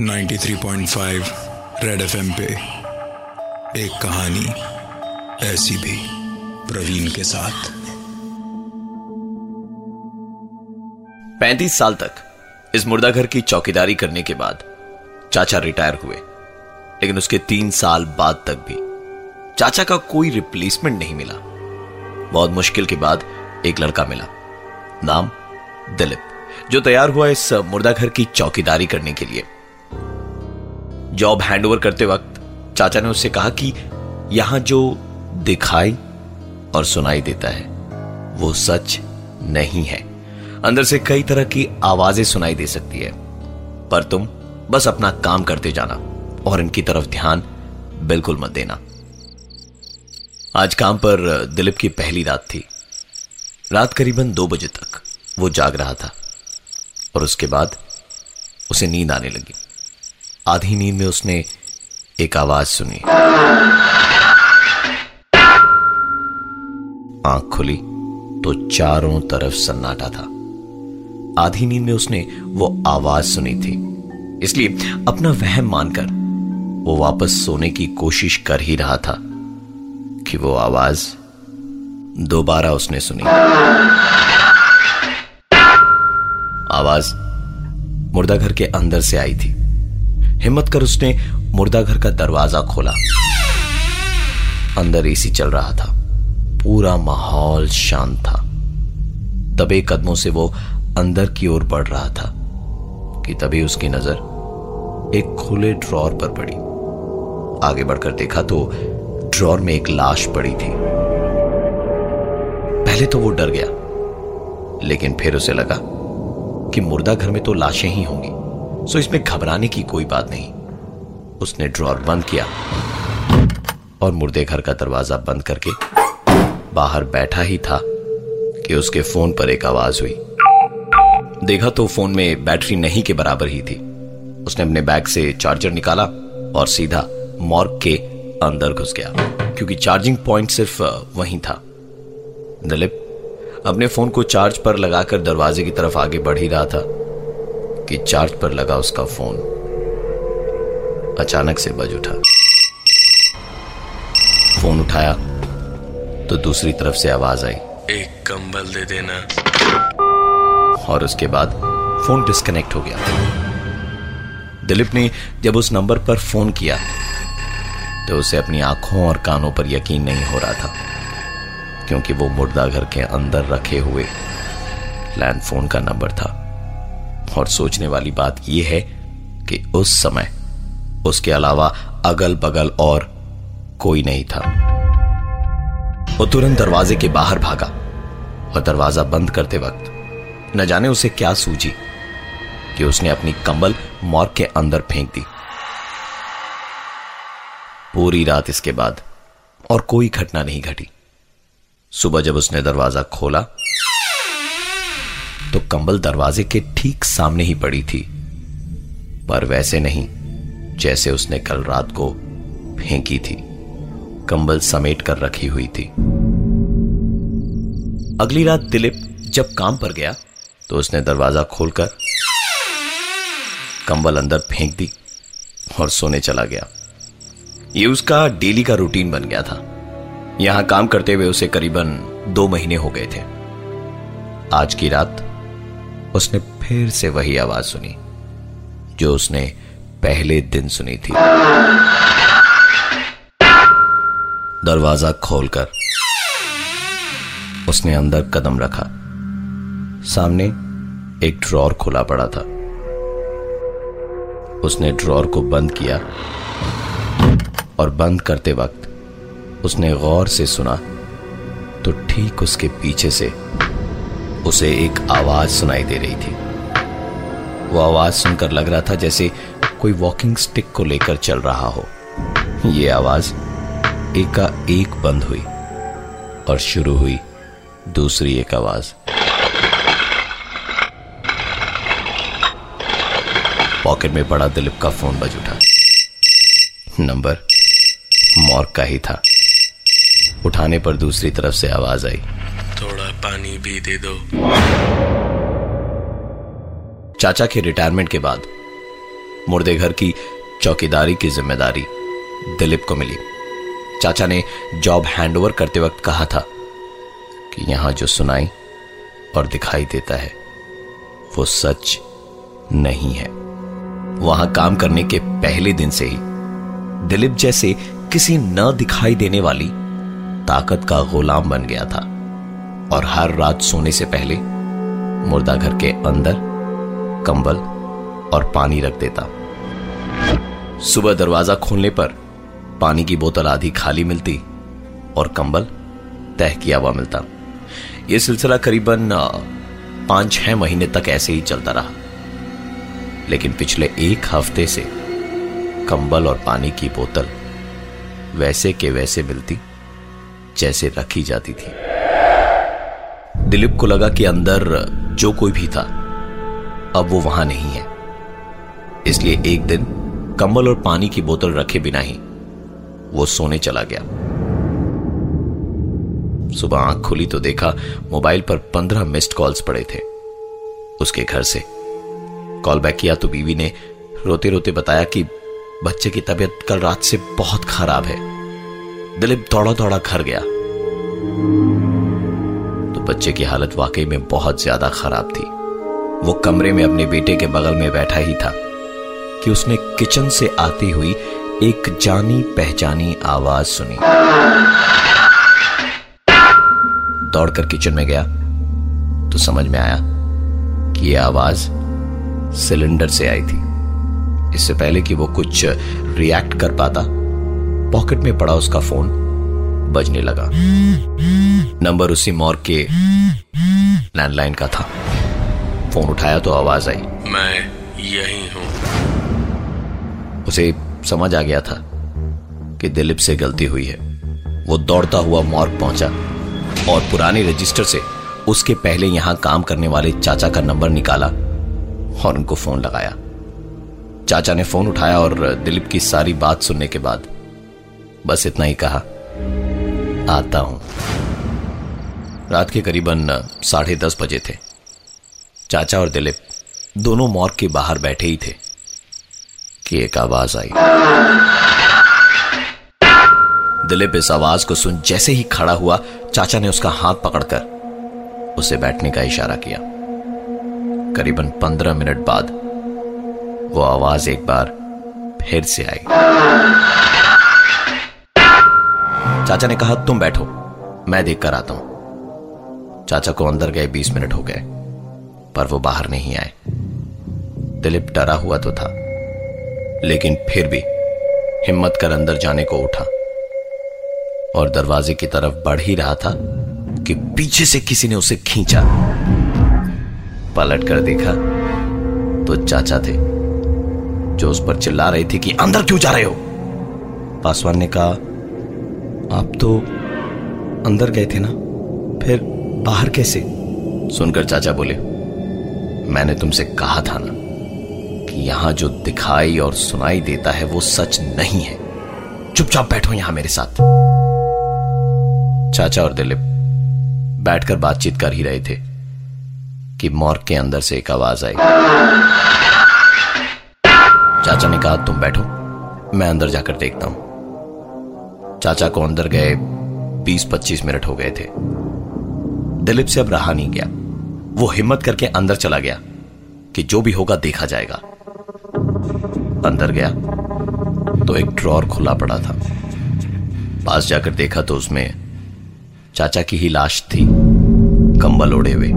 93.5 red FM पे एक कहानी ऐसी भी प्रवीण के साथ। पैंतीस साल तक इस मुर्दाघर की चौकीदारी करने के बाद चाचा रिटायर हुए, लेकिन उसके तीन साल बाद तक भी चाचा का कोई रिप्लेसमेंट नहीं मिला। बहुत मुश्किल के बाद एक लड़का मिला, नाम दिलीप। जो तैयार हुआ इस मुर्दा घर की चौकीदारी करने के लिए। जॉब हैंडओवर करते वक्त चाचा ने उससे कहा कि यहाँ जो दिखाई और सुनाई देता है, वो सच नहीं है। अंदर से कई तरह की आवाज़ें सुनाई दे सकती है, पर तुम बस अपना काम करते जाना और इनकी तरफ़ ध्यान बिल्कुल मत देना। आज काम पर दिलीप की पहली रात थी। रात करीबन दो बजे तक वो जाग रहा था। और उसके बाद उसे नींद आने लगी। आधी नींद में उसने एक आवाज़ सुनी। आँख खुली तो चारों तरफ़ सन्नाटा था। आधी नींद में उसने वो आवाज़ सुनी थी। इसलिए अपना वहम मानकर वो वापस सोने की कोशिश कर ही रहा था कि वो आवाज़ दोबारा उसने सुनी। आवाज़ मुर्दाघर के अंदर से आई थी। हिम्मत कर उसने मुर्दाघर का दरवाज़ा खोला। अंदर एसी चल रहा था। पूरा माहौल शांत था। दबे कदमों से वो अंदर की ओर बढ़ रहा था कि तभी उसकी नज़र एक खुले ड्रॉर पर पड़ी। आगे बढ़कर देखा तो ड्रॉर में एक लाश पड़ी थी। पहले तो वो डर गया, लेकिन फिर उसे लगा कि मुर्दा घर में तो लाशें ही होंगी। सो इसमें घबराने की कोई बात नहीं। उसने ड्रॉर बंद किया और मुर्दे घर का दरवाज़ा बंद करके बाहर बैठा ही था कि उसके फ़ोन पर एक आवाज़ हुई। देखा तो फ़ोन में बैटरी नहीं के बराबर ही थी। उसने अपने बैग से चार्जर निकाला और सीधा मॉर्ग के अंदर घुस गया, क्योंकि चार्जिंग पॉइंट सिर्फ़ वहीं था। दिलीप अपने फ़ोन को चार्ज पर लगाकर दरवाजे की तरफ़ आगे बढ़ ही रहा था कि चार्ज पर लगा उसका फ़ोन। अचानक से बज उठा। फ़ोन उठाया तो दूसरी तरफ़ से आवाज़ आई। एक कंबल दे देना। और उसके बाद फ़ोन डिस्कनेक्ट हो गया। दिलीप ने जब उस नंबर पर फ़ोन किया तो उसे अपनी आँखों और कानों पर यकीन नहीं हो रहा था। क्योंकि वो मुर्दा घर के अंदर रखे हुए लैंडफोन का नंबर था। और सोचने वाली बात यह है कि उस समय उसके अलावा अगल बगल और कोई नहीं था। वो तुरंत दरवाजे के बाहर भागा और दरवाज़ा बंद करते वक्त न जाने उसे क्या सूझी कि उसने अपनी कंबल मॉर्ग के अंदर फेंक दी। पूरी रात इसके बाद और कोई घटना नहीं घटी। सुबह जब उसने दरवाज़ा खोला तो कंबल दरवाजे के ठीक सामने ही पड़ी थी। पर वैसे नहीं, जैसे उसने कल रात को फेंकी थी। कंबल समेट कर रखी हुई थी। अगली रात दिलीप जब काम पर गया तो उसने दरवाज़ा खोलकर कंबल अंदर फेंक दी और सोने चला गया। ये उसका डेली का रूटीन बन गया था। यहाँ काम करते हुए उसे करीबन दो महीने हो गए थे। आज की रात उसने फिर से वही आवाज़ सुनी, जो उसने पहले दिन सुनी थी। दरवाज़ा खोलकर उसने अंदर कदम रखा। सामने एक ड्रॉर खुला पड़ा था। उसने ड्रॉर को बंद किया और बंद करते वक्त उसने गौर से सुना। तो ठीक उसके पीछे से उसे एक आवाज़ सुनाई दे रही थी। वो आवाज़ सुनकर लग रहा था जैसे कोई वॉकिंग स्टिक को लेकर चल रहा हो। ये आवाज़ एका एक बंद हुई और शुरू हुई दूसरी एक आवाज़। पॉकेट में पड़ा दिलीप का फ़ोन बज उठा। नंबर मॉर्ग का ही था। उठाने पर दूसरी तरफ़ से आवाज़ आई। थोड़ा पानी भी दे दो। चाचा के रिटायरमेंट के बाद मुर्दे घर की चौकीदारी की ज़िम्मेदारी दिलीप को मिली। चाचा ने जॉब हैंडओवर करते वक्त कहा था कि यहाँ जो सुनाई और दिखाई देता है वो सच नहीं है। वहाँ काम करने के पहले दिन से ही दिलीप जैसे किसी न दिखाई देने वाली ताकत का गुलाम बन गया था। और हर रात सोने से पहले मुर्दा घर के अंदर कंबल और पानी रख देता। सुबह दरवाज़ा खोलने पर पानी की बोतल आधी खाली मिलती और कंबल तह किया हुआ मिलता। यह सिलसिला करीबन पाँच छह महीने तक ऐसे ही चलता रहा। लेकिन पिछले एक हफ़्ते से कंबल और पानी की बोतल वैसे के वैसे मिलती जैसे रखी जाती थी। दिलीप को लगा कि अंदर जो कोई भी था, अब वो वहाँ नहीं है। इसलिए एक दिन कंबल और पानी की बोतल रखे बिना ही वो सोने चला गया। सुबह आँख खुली तो देखा मोबाइल पर पंद्रह मिस्ड कॉल्स पड़े थे। उसके घर से कॉल बैक किया तो बीवी ने रोते रोते बताया कि बच्चे की तबीयत कल रात से बहुत खराब है। दिलीप दौड़ा दौड़ा घर गया। तो बच्चे की हालत वाकई में बहुत ज़्यादा खराब थी। वो कमरे में अपने बेटे के बगल में बैठा ही था कि उसने किचन से आती हुई एक जानी पहचानी आवाज़ सुनी। दौड़कर किचन में गया तो समझ में आया कि यह आवाज़ सिलेंडर से आई थी। इससे पहले कि वो कुछ रिएक्ट कर पाता पॉकेट में पड़ा उसका फ़ोन। बजने लगा। नंबर उसी मॉर्ग के लैंडलाइन का था। फ़ोन उठाया तो आवाज़ आई। मैं यही हूँ। उसे समझ आ गया था कि दिलीप से गलती हुई है। वो दौड़ता हुआ मॉर्ग पहुँचा और पुराने रजिस्टर से उसके पहले यहाँ काम करने वाले चाचा का नंबर निकाला और उनको फ़ोन लगाया। चाचा ने फ़ोन उठाया और दिलीप की सारी बात सुनने के बाद बस इतना ही कहा। आता हूँ। रात के करीबन साढ़े दस बजे थे। चाचा और दिलीप दोनों मॉर्ग के बाहर बैठे ही थे। कि एक आवाज़ आई। दिलीप इस आवाज़ को सुन जैसे ही खड़ा हुआ, चाचा ने उसका हाथ पकड़कर उसे बैठने का इशारा किया। करीबन पंद्रह मिनट बाद वो आवाज़ एक बार फिर से आई। चाचा ने कहा, तुम बैठो, मैं देख कर आता हूँ. चाचा को अंदर गए, बीस मिनट हो गए, पर वो बाहर नहीं आए। दिलीप डरा हुआ तो था, लेकिन फिर भी हिम्मत कर अंदर जाने को उठा और दरवाजे की तरफ़ बढ़ ही रहा था कि पीछे से किसी ने उसे खींचा। पलट कर देखा तो चाचा थे, जो उस पर चिल्ला रही थी कि, अंदर क्यों जा रहे हो? पासवान ने कहा आप तो अंदर गए थे ना? फिर बाहर कैसे? सुनकर चाचा बोले, मैंने तुमसे कहा था ना कि यहाँ जो दिखाई और सुनाई देता है वो सच नहीं है। चुपचाप बैठो यहाँ मेरे साथ. चाचा और दिलीप बैठकर बातचीत कर ही रहे थे कि मॉर्ग के अंदर से एक आवाज़ आई। चाचा ने कहा, तुम बैठो, मैं अंदर जाकर देखता हूँ। चाचा को अंदर गए 20-25 मिनट हो गए थे। दिलीप से अब रहा नहीं गया। वो हिम्मत करके अंदर चला गया कि जो भी होगा देखा जाएगा। अंदर गया तो एक ड्रॉर खुला पड़ा था। पास जाकर देखा तो उसमें चाचा की ही लाश थी, कंबल ओढ़े हुए।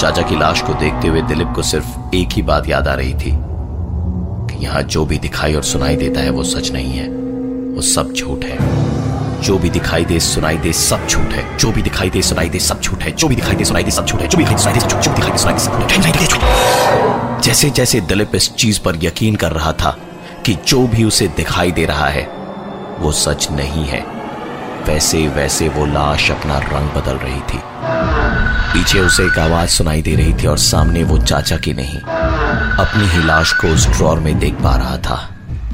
चाचा की लाश को देखते हुए दिलीप को सिर्फ़ एक ही बात याद आ रही थी कि यहाँ जो भी दिखाई और सुनाई देता है वो सच नहीं है। वो सब झूठ है। जो भी दिखाई दे, सुनाई दे, सब झूठ है। जो भी दिखाई दे, सुनाई दे, सब झूठ है। जो भी दिखाई दे, सुनाई दे, सब झूठ है। जो भी दिखाई दे झूठ दिखाई दे, सुनाई दे, सब झूठ जैसे जैसे दिलीप इस चीज़ पर यकीन कर रहा था कि जो भी उसे दिखाई दे रहा है, वो सच नहीं है। वैसे वैसे वो लाश अपना रंग बदल रही थी। पीछे उसे एक आवाज़ सुनाई दे रही थी और सामने वो चाचा की नहीं। अपनी ही लाश को उस ड्रॉर में देख पा रहा था।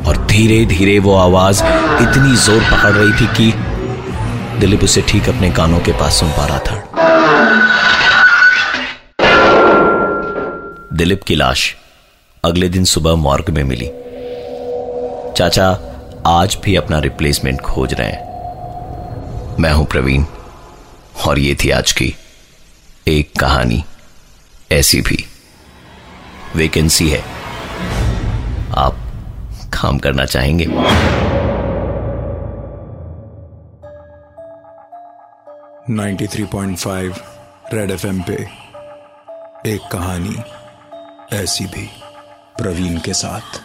और धीरे धीरे वो आवाज़ इतनी ज़ोर पकड़ रही थी कि दिलीप उसे ठीक अपने कानों के पास सुन पा रहा था। दिलीप की लाश अगले दिन सुबह मॉर्ग में मिली। चाचा आज भी अपना रिप्लेसमेंट खोज रहे हैं। मैं हूँ प्रवीण, और ये थी आज की एक कहानी। ऐसी भी वेकेंसी है। आप काम करना चाहेंगे। Ninety three point five red FM पे एक कहानी ऐसी भी प्रवीण के साथ।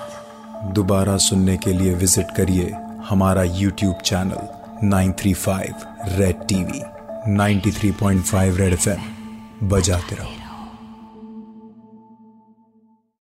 दोबारा सुनने के लिए विज़िट करिए हमारा YouTube channel 935 red TV 93.5 red FM बजाते रहो।